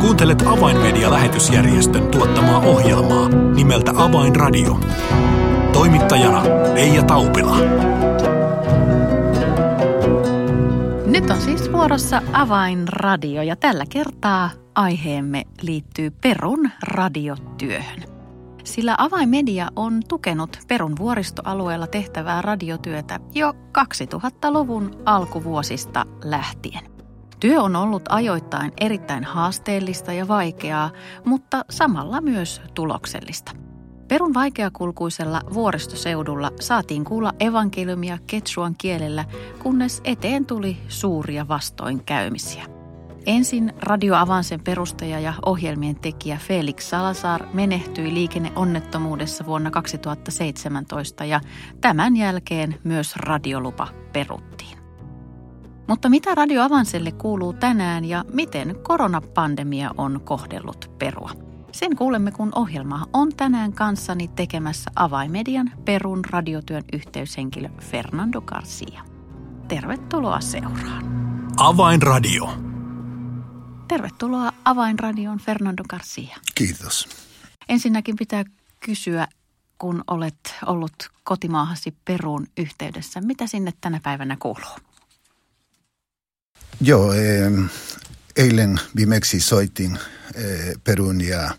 Kuuntelet Avainmedia-lähetysjärjestön tuottamaa ohjelmaa nimeltä Avainradio. Toimittajana Leija Taupila. Nyt on siis vuorossa Avainradio ja tällä kertaa aiheemme liittyy Perun radiotyöhön. Sillä Avainmedia on tukenut Perun vuoristoalueella tehtävää radiotyötä jo 2000-luvun alkuvuosista lähtien. Työ on ollut ajoittain erittäin haasteellista ja vaikeaa, mutta samalla myös tuloksellista. Perun vaikeakulkuisella vuoristoseudulla saatiin kuulla evankeliumia Ketsuan kielellä, kunnes eteen tuli suuria vastoinkäymisiä. Ensin Radio Avansen perustaja ja ohjelmien tekijä Felix Salazar menehtyi liikenneonnettomuudessa vuonna 2017 ja tämän jälkeen myös radiolupa peruttiin. Mutta mitä Radio Avanselle kuuluu tänään ja miten koronapandemia on kohdellut perua? Sen kuulemme, kun ohjelma on tänään kanssani tekemässä avaimedian Perun radiotyön yhteyshenkilö Fernando Garcia. Tervetuloa seuraan. Avainradio. Tervetuloa Avainradioon Fernando Garcia. Kiitos. Ensinnäkin pitää kysyä, kun olet ollut kotimaahasi Peruun yhteydessä, mitä sinne tänä päivänä kuuluu? Joo, eilen viimeksi soitin eh, Perun ja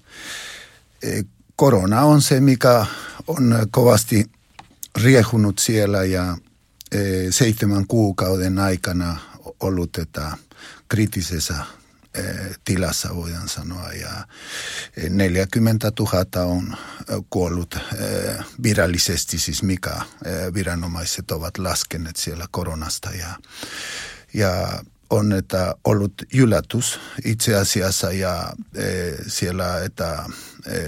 eh, korona on se, mikä on kovasti riehunut siellä ja eh, seitsemän kuukauden aikana ollut tätä kriittisessä tilassa voidaan sanoa ja 40 000 on kuollut virallisesti, siis mikä viranomaiset ovat laskeneet siellä koronasta ja, ja on että ollut yllätys itse asiassa ja e, siellä, että e,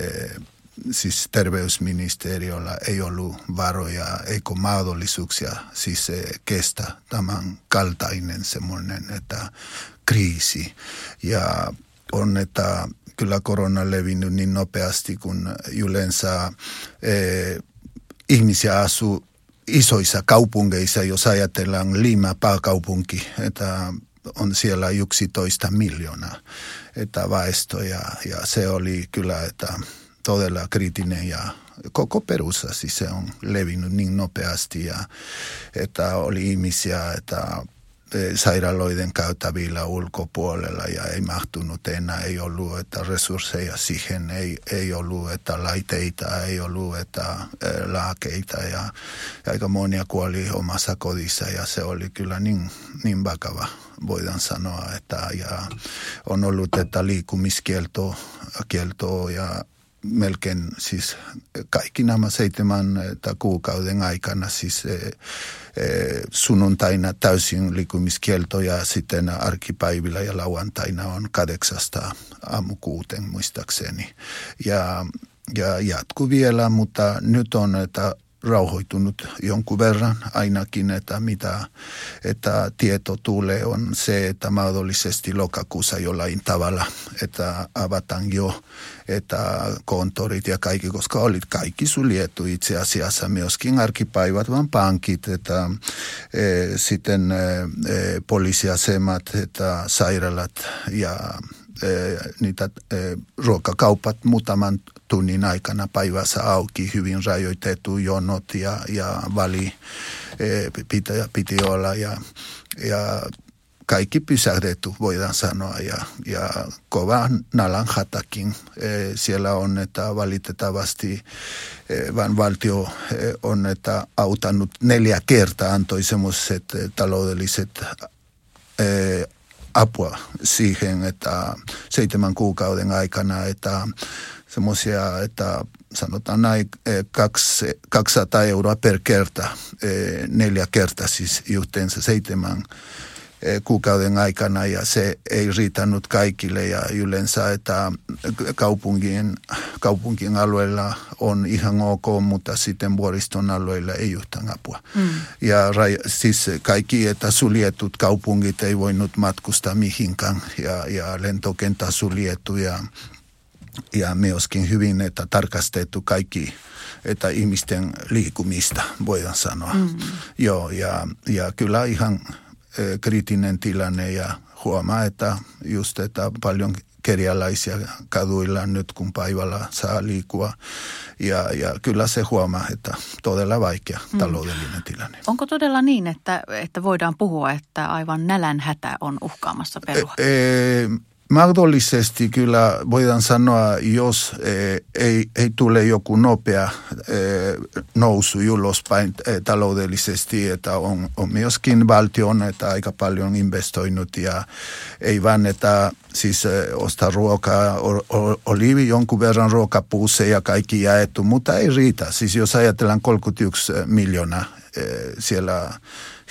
siis terveysministeriöllä ei ollut varoja eikä mahdollisuuksia siis e, kestä tämän kaltainen semmoinen että kriisi. Ja on, että kyllä korona levinnyt niin nopeasti, kun yleensä e, ihmisiä asuu isoissa kaupungeissa, jos ajatellaan Lima pääkaupunki, että on siellä 11 miljoonaa että väestö ja, ja se oli kyllä että todella kriittinen ja koko perussa siis se on levinnyt niin nopeasti ja että oli ihmisiä, että sairaaloiden käytävillä ulkopuolella ja ei mahtunut enää, ei ollut että resursseja siihen, ei, ei ollut että laiteita, ei ollut että e, lääkeitä ja, ja aika monia kuoli omassa kodissa ja se oli kyllä niin, niin vakava voidaan sanoa, että ja on ollut että liikumiskielto kielto ja melkein siis kaikki nämä seitsemän kuukauden aikana siis e, e, sunnuntaina täysin liikumiskielto ja sitten arkipäivillä ja lauantaina on kahdeksasta aamukuuteen muistaakseni. Ja, ja jatku vielä, mutta nyt on, että rauhoitunut jonkun verran ainakin, että mitä että tieto tulee on se, että mahdollisesti lokakuussa jollain tavalla, että avataan jo että konttorit ja kaikki, koska olit kaikki suljettu itse asiassa myöskin arkipäivät, vaan pankit, että e, sitten e, e poliisiasemat, että sairaalat ja niitä e, ruokakaupat muutaman tunnin aikana päivässä auki, hyvin rajoitettu jonot ja, ja vali e, piti, piti olla ja, ja kaikki pysähdetty, voidaan sanoa, ja, ja kova nalanhatakin siellä on, että valitettavasti vaan valtio on, että autannut neljä kertaa, antoi semmoiset taloudelliset apua siihen, että seitsemän kuukauden aikana, että semmoisia, että sanotaan näin 200 euroa per kerta, neljä kertaa siis yhteensä seitsemän kuukauden aikana ja se ei riittänyt kaikille ja yleensä, että kaupungin, kaupungin alueella on ihan ok, mutta sitten vuoriston alueella ei yhtään apua. Mm. Ja siis kaikki, että suljetut kaupungit ei voinut matkustaa mihinkään ja, ja lentokenttä suljettu ja ja myöskin hyvin, että tarkastettu kaikki että ihmisten liikumista, voidaan sanoa. Mm. Joo, ja, ja kyllä ihan kriittinen tilanne ja huomaa, että just, että paljon kerjalaisia kaduilla nyt, kun päivällä saa liikua. Ja, ja kyllä se huomaa, että todella vaikea mm. taloudellinen tilanne. Onko todella niin, että, että voidaan puhua, että aivan nälänhätä on uhkaamassa perua? E, e, mahdollisesti kyllä voidaan sanoa, jos eh, ei, ei tule joku nopea eh, nousu ylöspäin eh, taloudellisesti, että on, on myöskin valtion, että aika paljon investoinut ja ei vaan, että siis ostaa ruokaa, olivi jonkun verran ruokapuusse ja kaikki jaettu, mutta ei riitä. Siis jos ajatellaan 31 miljoonaa siellä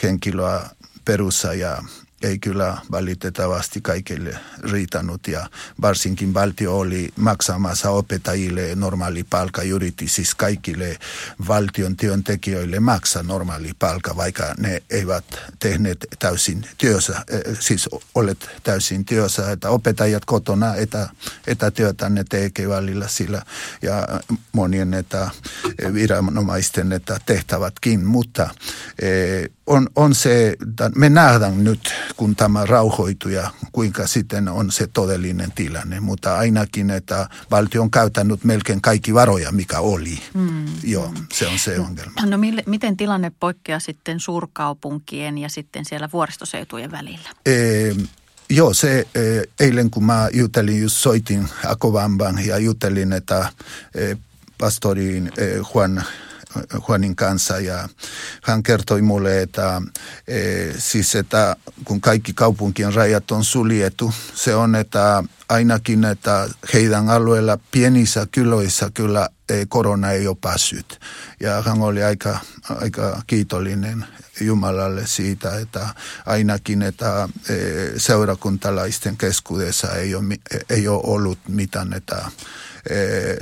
henkilöä perussa ja ei kyllä valitettavasti kaikille riitanut ja varsinkin valtio oli maksamassa opettajille normaali palkka, yritti siis kaikille valtion työntekijöille maksaa normaali palkka, vaikka ne eivät tehneet täysin työssä, eh, siis olet täysin työssä, että opettajat kotona etä, etätyötä ne tekee välillä sillä ja monien että viranomaisten että tehtävätkin, mutta eh, on, on se, me nähdään nyt, kun tämä rauhoituu ja kuinka sitten on se todellinen tilanne. Mutta ainakin, että valtio on käyttänyt melkein kaikki varoja, mikä oli. Mm. Joo, se on se ongelma. No mille, miten tilanne poikkeaa sitten suurkaupunkien ja sitten siellä vuoristoseutujen välillä? E, Joo, se eilen kun mä jutelin, just soitin Akovamban ja jutelin, että pastoriin Juan Juanin kanssa ja hän kertoi mulle, että e, siis että kun kaikki kaupunkien rajat on suljettu, se on, että ainakin, että heidän alueella pienissä kyloissa kyllä e, korona ei ole päässyt. Ja hän oli aika, aika kiitollinen Jumalalle siitä, että ainakin, että e, seurakuntalaisten keskuudessa ei ole, ei ole ollut mitään että, e,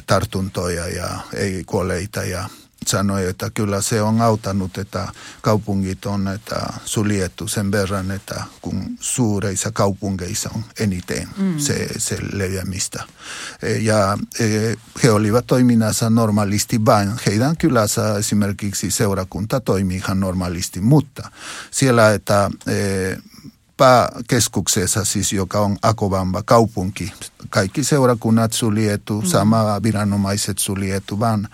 tartuntoja ja ei kuoleita ja sanoi, että kyllä se on auttanut, että kaupungit on että suljettu sen verran, että kun suureissa kaupungeissa on eniten mm. se, se leviämistä. Ja e, he olivat toiminnassa normaalisti vain. Heidän kylässä esimerkiksi seurakunta toimii ihan normaalisti, mutta siellä, että e, pääkeskuksessa siis, joka on Akovamba kaupunki. Kaikki seurakunnat suljettu, mm. sama viranomaiset suljettu, vaan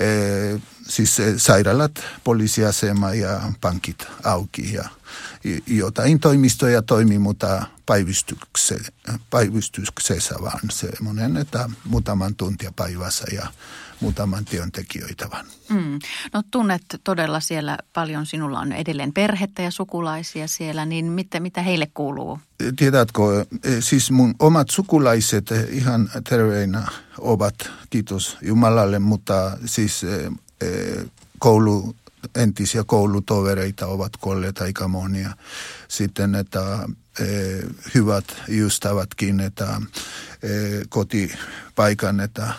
e, siis eh, sairaalat, poliisiasema ja pankit auki ja jotain toimistoja toimii, mutta päivystyksessä vaan semmoinen, että muutaman tuntia päivässä ja muutaman työntekijöitä vaan. Mm. No tunnet todella siellä paljon, sinulla on edelleen perhettä ja sukulaisia siellä, niin mitä, mitä heille kuuluu? Tiedätkö, eh, siis mun omat sukulaiset eh, ihan terveinä ovat, kiitos Jumalalle, mutta siis koulu, entisiä koulutovereita ovat kuolleet aika monia. Sitten, että hyvät ystävätkin, että kotipaikan, että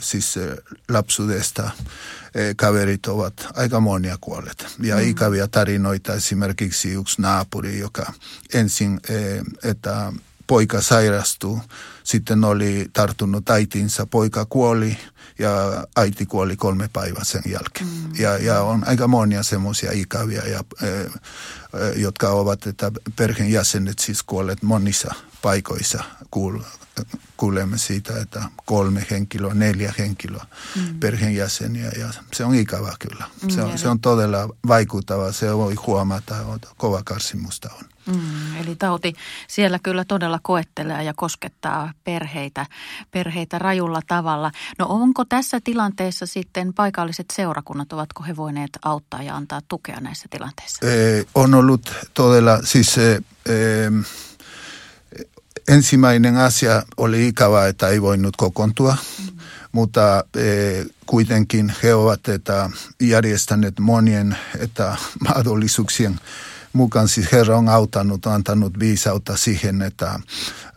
siis lapsuudesta kaverit ovat aika monia kuolleet. Ja mm. ikäviä tarinoita esimerkiksi yksi naapuri, joka ensin, että poika sairastui, sitten oli tarttunut äitinsä, poika kuoli – ja äiti kuoli kolme päivää sen jälkeen. Mm. Ja, ja on aika monia semmoisia ikäviä, ja, e, e, jotka ovat, että perheenjäsenet siis kuolleet monissa paikoissa. Kuul, kuulemme siitä, että kolme henkilöä, neljä henkilöä mm. perheenjäseniä ja se on ikävä kyllä. Se on, mm, se on todella vaikuttava, se voi huomata, että kova karsimusta on. Mm, eli tauti siellä kyllä todella koettelee ja koskettaa perheitä, perheitä rajulla tavalla. No onko tässä tilanteessa sitten paikalliset seurakunnat, ovatko he voineet auttaa ja antaa tukea näissä tilanteissa? Eh, on ollut todella, siis eh, ensimmäinen asia oli ikävä, että ei voinut kokoontua. Mm. Mutta eh, kuitenkin he ovat että järjestäneet monien että mahdollisuuksien mukaan siis Herra on auttanut, antanut viisautta siihen, että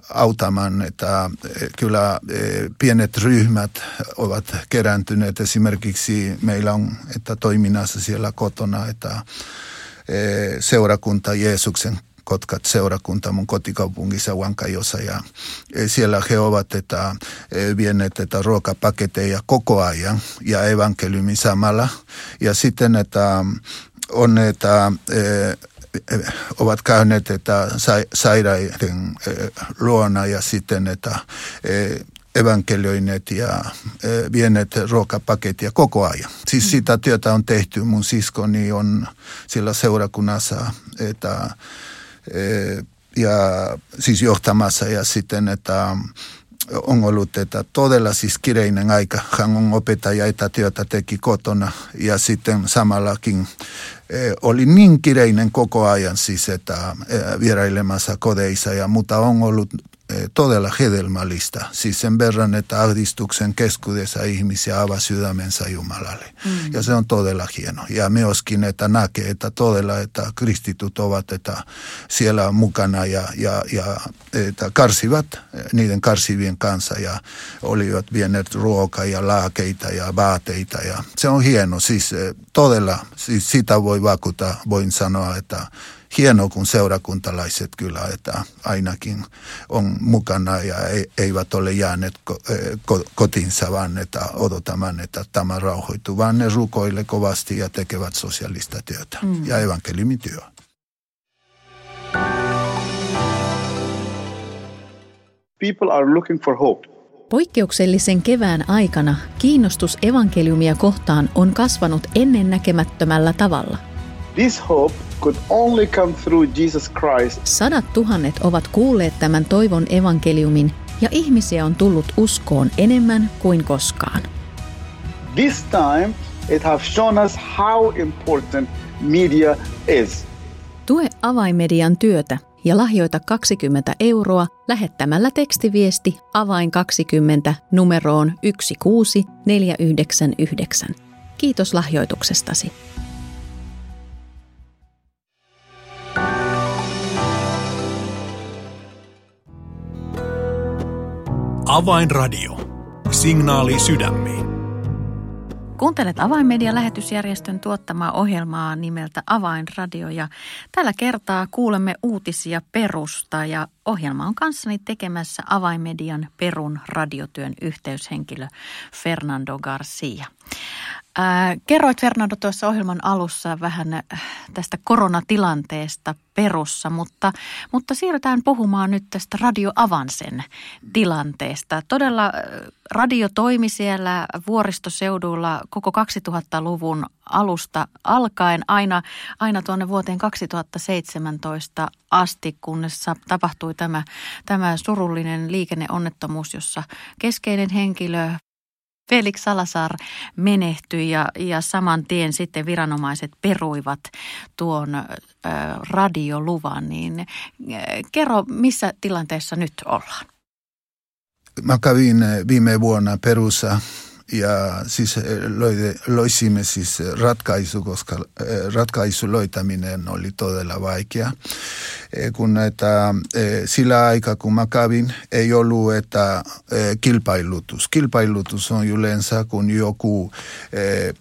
autamaan, että eh, kyllä eh, pienet ryhmät ovat kerääntyneet. Esimerkiksi meillä on että toiminnassa siellä kotona, että eh, seurakunta Jeesuksen Kotkat seurakunta mun kotikaupungissa Huancayossa ja siellä he ovat että, vienneet että ruokapaketeja koko ajan ja evankeliumin samalla. Ja sitten, että on, että ovat käyneet että sairaiden luona ja sitten, että evankelioineet ja vieneet ruokapakettia koko ajan. Siis mm. sitä työtä on tehty. Mun siskoni on sillä seurakunnassa, että, ja siis johtamassa ja sitten, että on ollut että todella siis kireinen aika. Hän on opettaja etätyötä teki kotona ja sitten samallakin oli niin kireinen koko ajan siis, että vierailemassa kodeissa ja mutta on ollut Eh, todella hedelmällistä. Siis sen verran, että ahdistuksen keskuudessa ihmisiä avaa sydämensä Jumalalle. Mm. Ja se on todella hieno. Ja myöskin, että näkee, että todella, että kristityt ovat että siellä mukana ja, ja, ja että karsivät niiden karsivien kanssa ja olivat vieneet ruokaa ja laakeita ja vaateita. Ja se on hieno. Siis eh, todella, siis sitä voi vakuuttaa, voin sanoa, että hieno, kun seurakuntalaiset kyllä, että ainakin on mukana ja eivät ole jääneet kotinsa, vaan että odotamaan, että tämä rauhoituu, vaan ne rukoille kovasti ja tekevät sosiaalista työtä mm. ja evankeliumityö. People are looking for hope. Poikkeuksellisen kevään aikana kiinnostus evankeliumia kohtaan on kasvanut ennennäkemättömällä tavalla. This hope could only come through Jesus Christ. Sadat tuhannet ovat kuulleet tämän toivon evankeliumin ja ihmisiä on tullut uskoon enemmän kuin koskaan. This time it has shown us how important media is. Tue avaimedian työtä ja lahjoita 20 euroa lähettämällä tekstiviesti avain 20 numeroon 16499. Kiitos lahjoituksestasi. Avainradio. Signaali sydämiin. Kuuntelet Avainmedian lähetysjärjestön tuottamaa ohjelmaa nimeltä Avainradio ja tällä kertaa kuulemme uutisia Perusta ja ohjelma on kanssani tekemässä Avainmedian Perun radiotyön yhteyshenkilö Fernando Garcia. Äh, kerroit Fernando tuossa ohjelman alussa vähän äh, tästä koronatilanteesta perussa, mutta, mutta siirrytään puhumaan nyt tästä Radio Avansen tilanteesta. Todella äh, radio toimi siellä vuoristoseudulla koko 2000-luvun alusta alkaen aina, aina tuonne vuoteen 2017 asti, kunnes tapahtui tämä, tämä surullinen liikenneonnettomuus, jossa keskeinen henkilö Felix Salazar menehtyi ja, ja saman tien sitten viranomaiset peruivat tuon ö, radioluvan. Niin kerro, missä tilanteessa nyt ollaan? Mä kävin viime vuonna Perussa ja siis loisimme siis ratkaisu, koska ratkaisu löytäminen oli todella vaikea. Kun että sillä aikaa, kun mä kävin, ei ollut että kilpailutus. Kilpailutus on yleensä, kun joku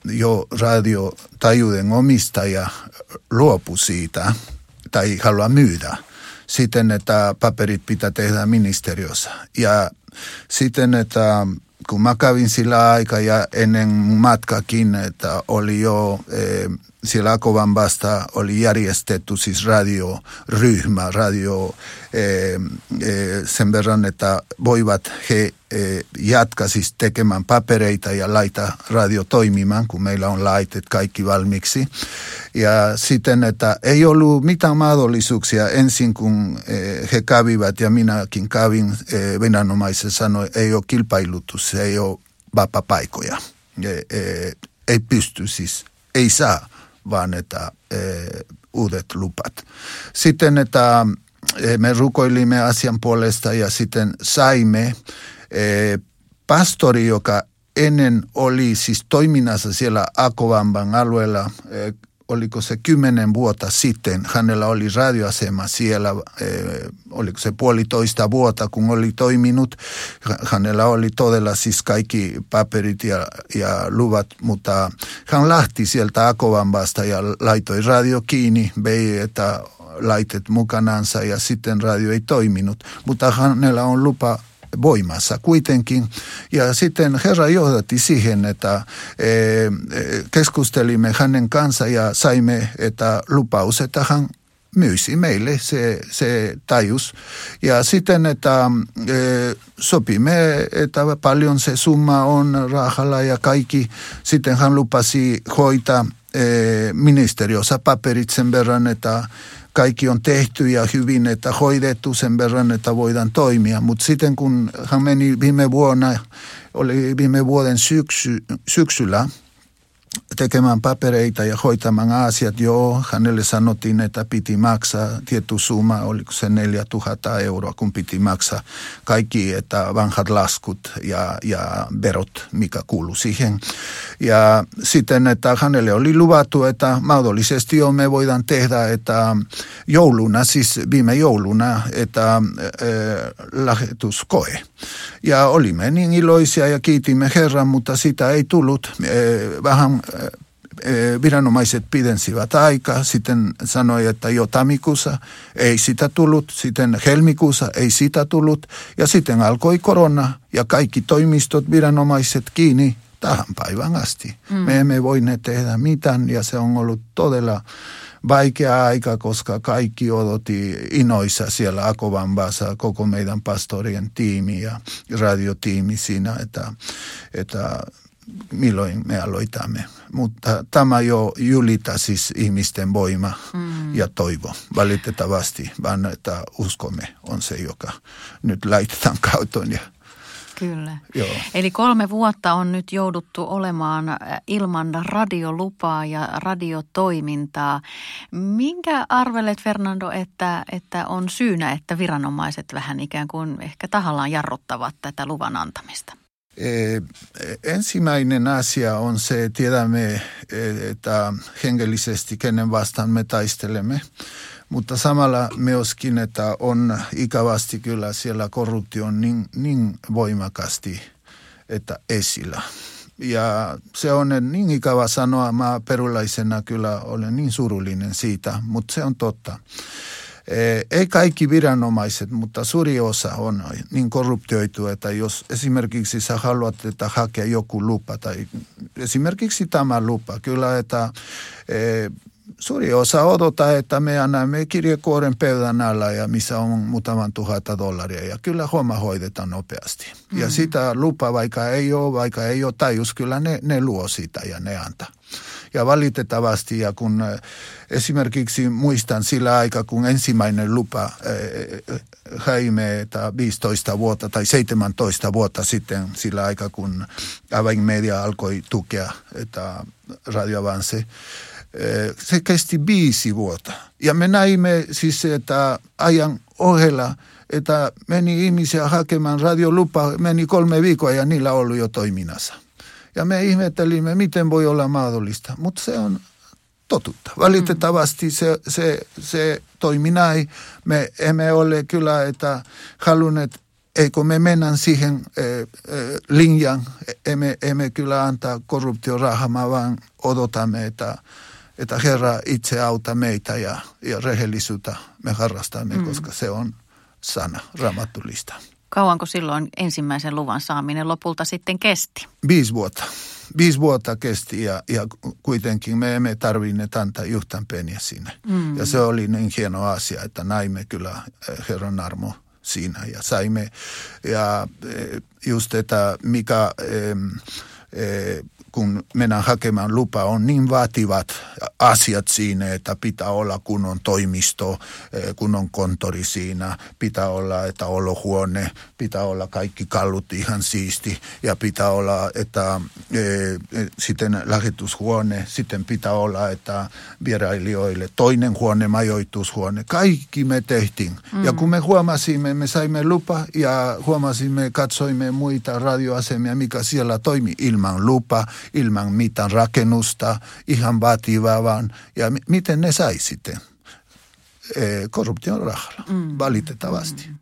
jo radiotajuuden omistaja luopu siitä tai haluaa myydä siten, että paperit pitää tehdä ministeriössä. Ja siten, että kun mä kävin sillä aika ja ennen matkakin, että oli jo e, siellä Akovan vasta oli järjestetty siis radioryhmä, radio e, e, sen verran, että voivat he e, jatkaa siis tekemään papereita ja laita radio toimimaan, kun meillä on laitet kaikki valmiiksi. Ja sitten, että ei ollut mitään mahdollisuuksia ensin, kun e, he kävivät ja minäkin kävin, e, viranomaiset sanoi, ei ole kilpailutus, ei ole vapaa-paikoja. E, e, ei pysty siis, ei saa vaan että e, uudet lupat. Sitten, että e, me rukoilimme asian puolesta ja sitten saimme e, pastori, joka ennen oli siis toiminnassa siellä Akovamban alueella e, oliko se kymmenen vuotta sitten, hänellä oli radioasema siellä, eh, oliko se puolitoista vuotta, kun oli toiminut. Hänellä oli todella siis kaikki paperit ja, ja luvat, mutta hän lähti sieltä Akovanbasta ja laitoi radio kiinni, vei että laitet mukanansa ja sitten radio ei toiminut. Mutta hänellä on lupa voimassa kuitenkin. Ja sitten Herra johdatti siihen, että e, e, keskustelimme hänen kanssa ja saimme että lupaus, että hän myysi meille se, se tajus. Ja sitten, että e, sopimme, että paljon se summa on rahalla ja kaikki. Sitten hän lupasi hoitaa ministeriössä paperit sen verran, että kaikki on tehty ja hyvin, että hoidettu sen verran, että voidaan toimia. Mutta sitten kun hän meni viime vuonna, oli viime vuoden syksy, syksyllä, tekemään papereita ja hoitamaan asiat. Joo, hänelle sanottiin, että piti maksaa tietty summa, oliko se 4000 euroa, kun piti maksaa kaikki että vanhat laskut ja, ja verot, mikä kuuluu siihen. Ja sitten, että hänelle oli luvattu, että mahdollisesti jo me voidaan tehdä, että jouluna, siis viime jouluna, että äh, lähetyskoe. Ja olimme niin iloisia ja kiitimme Herran, mutta sitä ei tullut. Äh, vähän viranomaiset pidensivät aikaa, sitten sanoi, että jo tammikuussa ei sitä tullut, sitten helmikuussa ei sitä tullut ja sitten alkoi korona ja kaikki toimistot, viranomaiset kiinni tähän päivään asti. Mm. Me emme voineet tehdä mitään ja se on ollut todella vaikea aika, koska kaikki odotti inoissa siellä Akovanbassa, koko meidän pastorien tiimi ja radiotiimi siinä, että, että milloin me aloitamme. Mutta tämä jo julita siis ihmisten voima mm. ja toivo valitettavasti, vaan että uskomme on se, joka nyt laitetaan kautoon ja Kyllä. Joo. Eli kolme vuotta on nyt jouduttu olemaan äh, ilman radiolupaa ja radiotoimintaa. Minkä arvelet Fernando, että, että on syynä, että viranomaiset vähän ikään kuin ehkä tahallaan jarruttavat tätä luvan antamista? Eh, ensimmäinen asia on se, tiedämme, että hengellisesti kenen vastaan me taistelemme, mutta samalla myöskin, että on ikävästi kyllä siellä korruptio niin, niin voimakasti, että esillä. Ja se on niin ikävä sanoa, mä perulaisena kyllä olen niin surullinen siitä, mutta se on totta. Eh, ei kaikki viranomaiset, mutta suuri osa on niin korruptioitu, että jos esimerkiksi sä haluat, että hakea joku lupa tai esimerkiksi tämä lupa, kyllä, että eh, suuri osa odottaa, että me annamme kirjekuoren pöydän alla ja missä on muutaman tuhatta dollaria ja kyllä homma hoidetaan nopeasti. Mm. Ja sitä lupa, vaikka ei ole, vaikka ei ole tajus, kyllä ne, ne luo sitä ja ne antaa. Ja valitettavasti, ja kun äh, esimerkiksi muistan sillä aika, kun ensimmäinen lupa äh, äh, haimme, että 15 vuotta tai 17 vuotta sitten sillä aika, kun avainmedia alkoi tukea että Radio Avance, se kesti viisi vuotta. Ja me näimme siis, että ajan ohella, että meni ihmisiä hakemaan radiolupa, meni kolme viikkoa ja niillä ollut jo toiminnassa. Ja me ihmettelimme, miten voi olla mahdollista, mutta se on totuutta. Valitettavasti se, se, se toimi näin. Me emme ole kyllä, että halunneet, eikö me mennä siihen e, e, linjan, emme, emme kyllä antaa korruptiorahamaa, vaan odotamme, että, että Herra itse auta meitä ja, ja rehellisyyttä me harrastamme, mm. koska se on sana raamattulista. Kauanko silloin ensimmäisen luvan saaminen lopulta sitten kesti? Viisi vuotta. Viisi vuotta kesti ja, ja kuitenkin me emme tarvinneet antaa yhtään peniä sinne. Mm. Ja se oli niin hieno asia, että näimme kyllä eh, Herran armo siinä ja saimme. Ja eh, just, että mikä... Eh, kun mennään hakemaan lupa, on niin vaativat asiat siinä, että pitää olla kunnon toimisto, eh, kunnon kontori siinä, pitää olla, että olohuone, pitää olla kaikki kallut ihan siisti ja pitää olla, että e, sitten lähetyshuone, sitten pitää olla, että vierailijoille toinen huone, majoitushuone, kaikki me tehtiin. Mm. Ja kun me huomasimme, me saimme lupa ja huomasimme, katsoimme muita radioasemia, mikä siellä toimi ilman lupa, ilman mitään rakennusta, ihan vaativaa vaan. Ja m- miten ne sai sitten? E, korruption rahalla, mm. valitettavasti. Mm.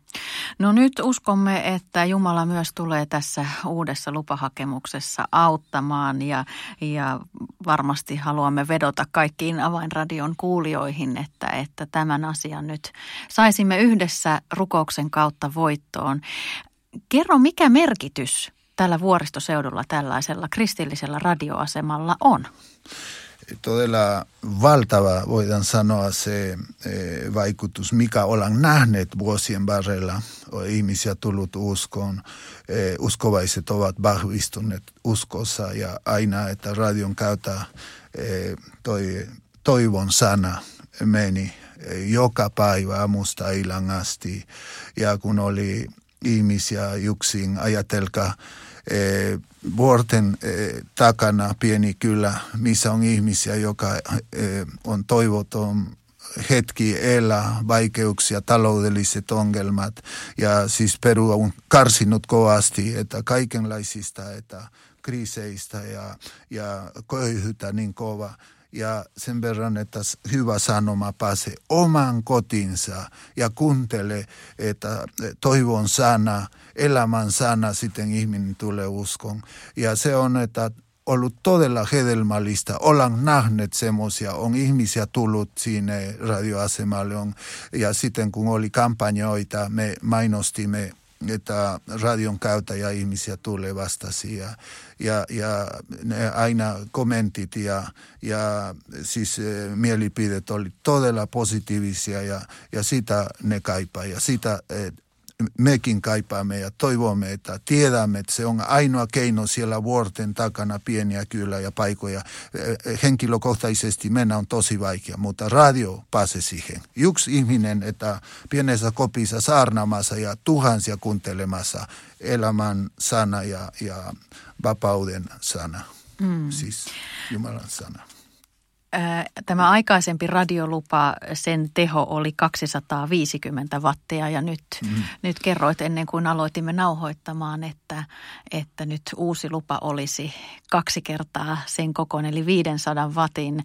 No nyt uskomme, että Jumala myös tulee tässä uudessa lupahakemuksessa auttamaan ja, ja varmasti haluamme vedota kaikkiin avainradion kuulijoihin, että, että tämän asian nyt saisimme yhdessä rukouksen kautta voittoon. Kerro, mikä merkitys tällä vuoristoseudulla tällaisella kristillisellä radioasemalla on? todella valtava, voidaan sanoa, se eh, vaikutus, mikä ollaan nähneet vuosien varrella. Ihmisiä tullut uskoon, eh, uskovaiset ovat vahvistuneet uskossa ja aina, että radion käytä eh, toi toivon sana meni joka päivä aamusta illan asti. Ja kun oli ihmisiä yksin, ajatelkaa, vuorten eh, takana pieni kylä, missä on ihmisiä, joka eh, on toivoton hetki elää, vaikeuksia, taloudelliset ongelmat. Ja siis Peru on karsinut kovasti, että kaikenlaisista että kriiseistä ja, ja köyhyyttä niin kova ja sen verran, että hyvä sanoma pääsee oman kotinsa ja kuuntele, että toivon sana, elämän sana, sitten ihminen tulee uskon. Ja se on, että ollut todella hedelmällistä. Ollaan nähneet semmoisia, on ihmisiä tullut sinne radioasemalle. On, ja sitten kun oli kampanjoita, me mainostimme että radion käyttäjä ihmisiä tulee vastasi ja, ja, ja ne aina kommentit ja, ja siis eh, mielipidet oli todella positiivisia ja, ja sitä ne kaipaa ja sitä mekin kaipaamme ja toivomme, että tiedämme, että se on ainoa keino siellä vuorten takana pieniä kyllä ja paikoja. Henkilökohtaisesti mennä on tosi vaikea, mutta radio pääsee siihen. Yksi ihminen, että pienessä kopissa saarnamassa ja tuhansia kuuntelemassa elämän sana ja, ja vapauden sana, mm. siis Jumalan sana tämä aikaisempi radiolupa, sen teho oli 250 wattia ja nyt, mm. nyt kerroit ennen kuin aloitimme nauhoittamaan, että, että nyt uusi lupa olisi kaksi kertaa sen kokoinen, eli 500 watin,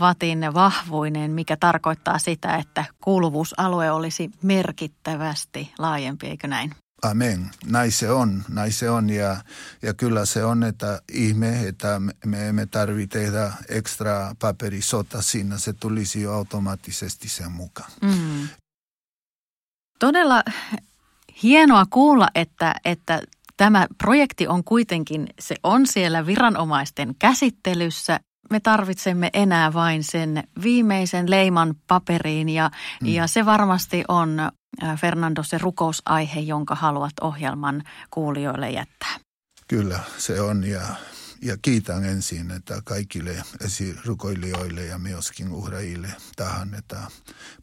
watin vahvuinen, mikä tarkoittaa sitä, että kuuluvuusalue olisi merkittävästi laajempi, eikö näin? Amen. Näin se on, näin se on ja, ja kyllä se on, että ihme, että me emme tarvitse tehdä ekstra paperisota siinä, se tulisi jo automaattisesti sen mukaan. Mm. Todella hienoa kuulla, että, että tämä projekti on kuitenkin, se on siellä viranomaisten käsittelyssä me tarvitsemme enää vain sen viimeisen leiman paperiin ja, mm. ja se varmasti on Fernando se rukousaihe, jonka haluat ohjelman kuulijoille jättää. Kyllä, se on. Ja, ja kiitän ensin että kaikille esirukoilijoille ja myöskin uhrajille tähän että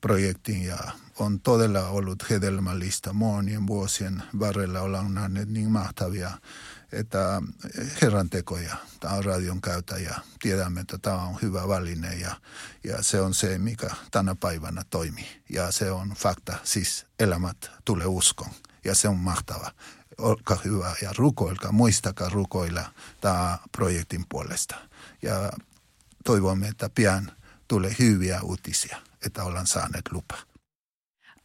projektiin ja on todella ollut hedelmällistä monien vuosien varrella. Ollaan nähneet niin mahtavia että Herran tekoja, tämä on radion käytä ja tiedämme, että tämä on hyvä väline ja, ja se on se, mikä tänä päivänä toimii. Ja se on fakta, siis elämät tulee uskon ja se on mahtava. Olkaa hyvä ja rukoilkaa, muistakaa rukoilla tämä projektin puolesta. Ja toivomme, että pian tulee hyviä uutisia, että ollaan saaneet lupa.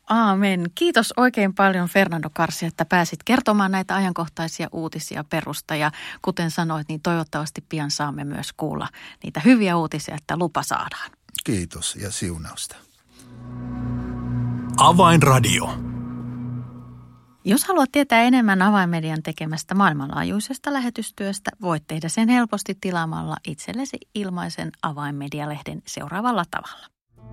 Aamen. Kiitos oikein paljon Fernando Karsi, että pääsit kertomaan näitä ajankohtaisia uutisia perusta. Ja kuten sanoit, niin toivottavasti pian saamme myös kuulla niitä hyviä uutisia, että lupa saadaan. Kiitos ja siunausta. Avainradio. Jos haluat tietää enemmän Avainmedian tekemästä maailmanlaajuisesta lähetystyöstä, voit tehdä sen helposti tilaamalla itsellesi ilmaisen Avainmedialehden seuraavalla tavalla.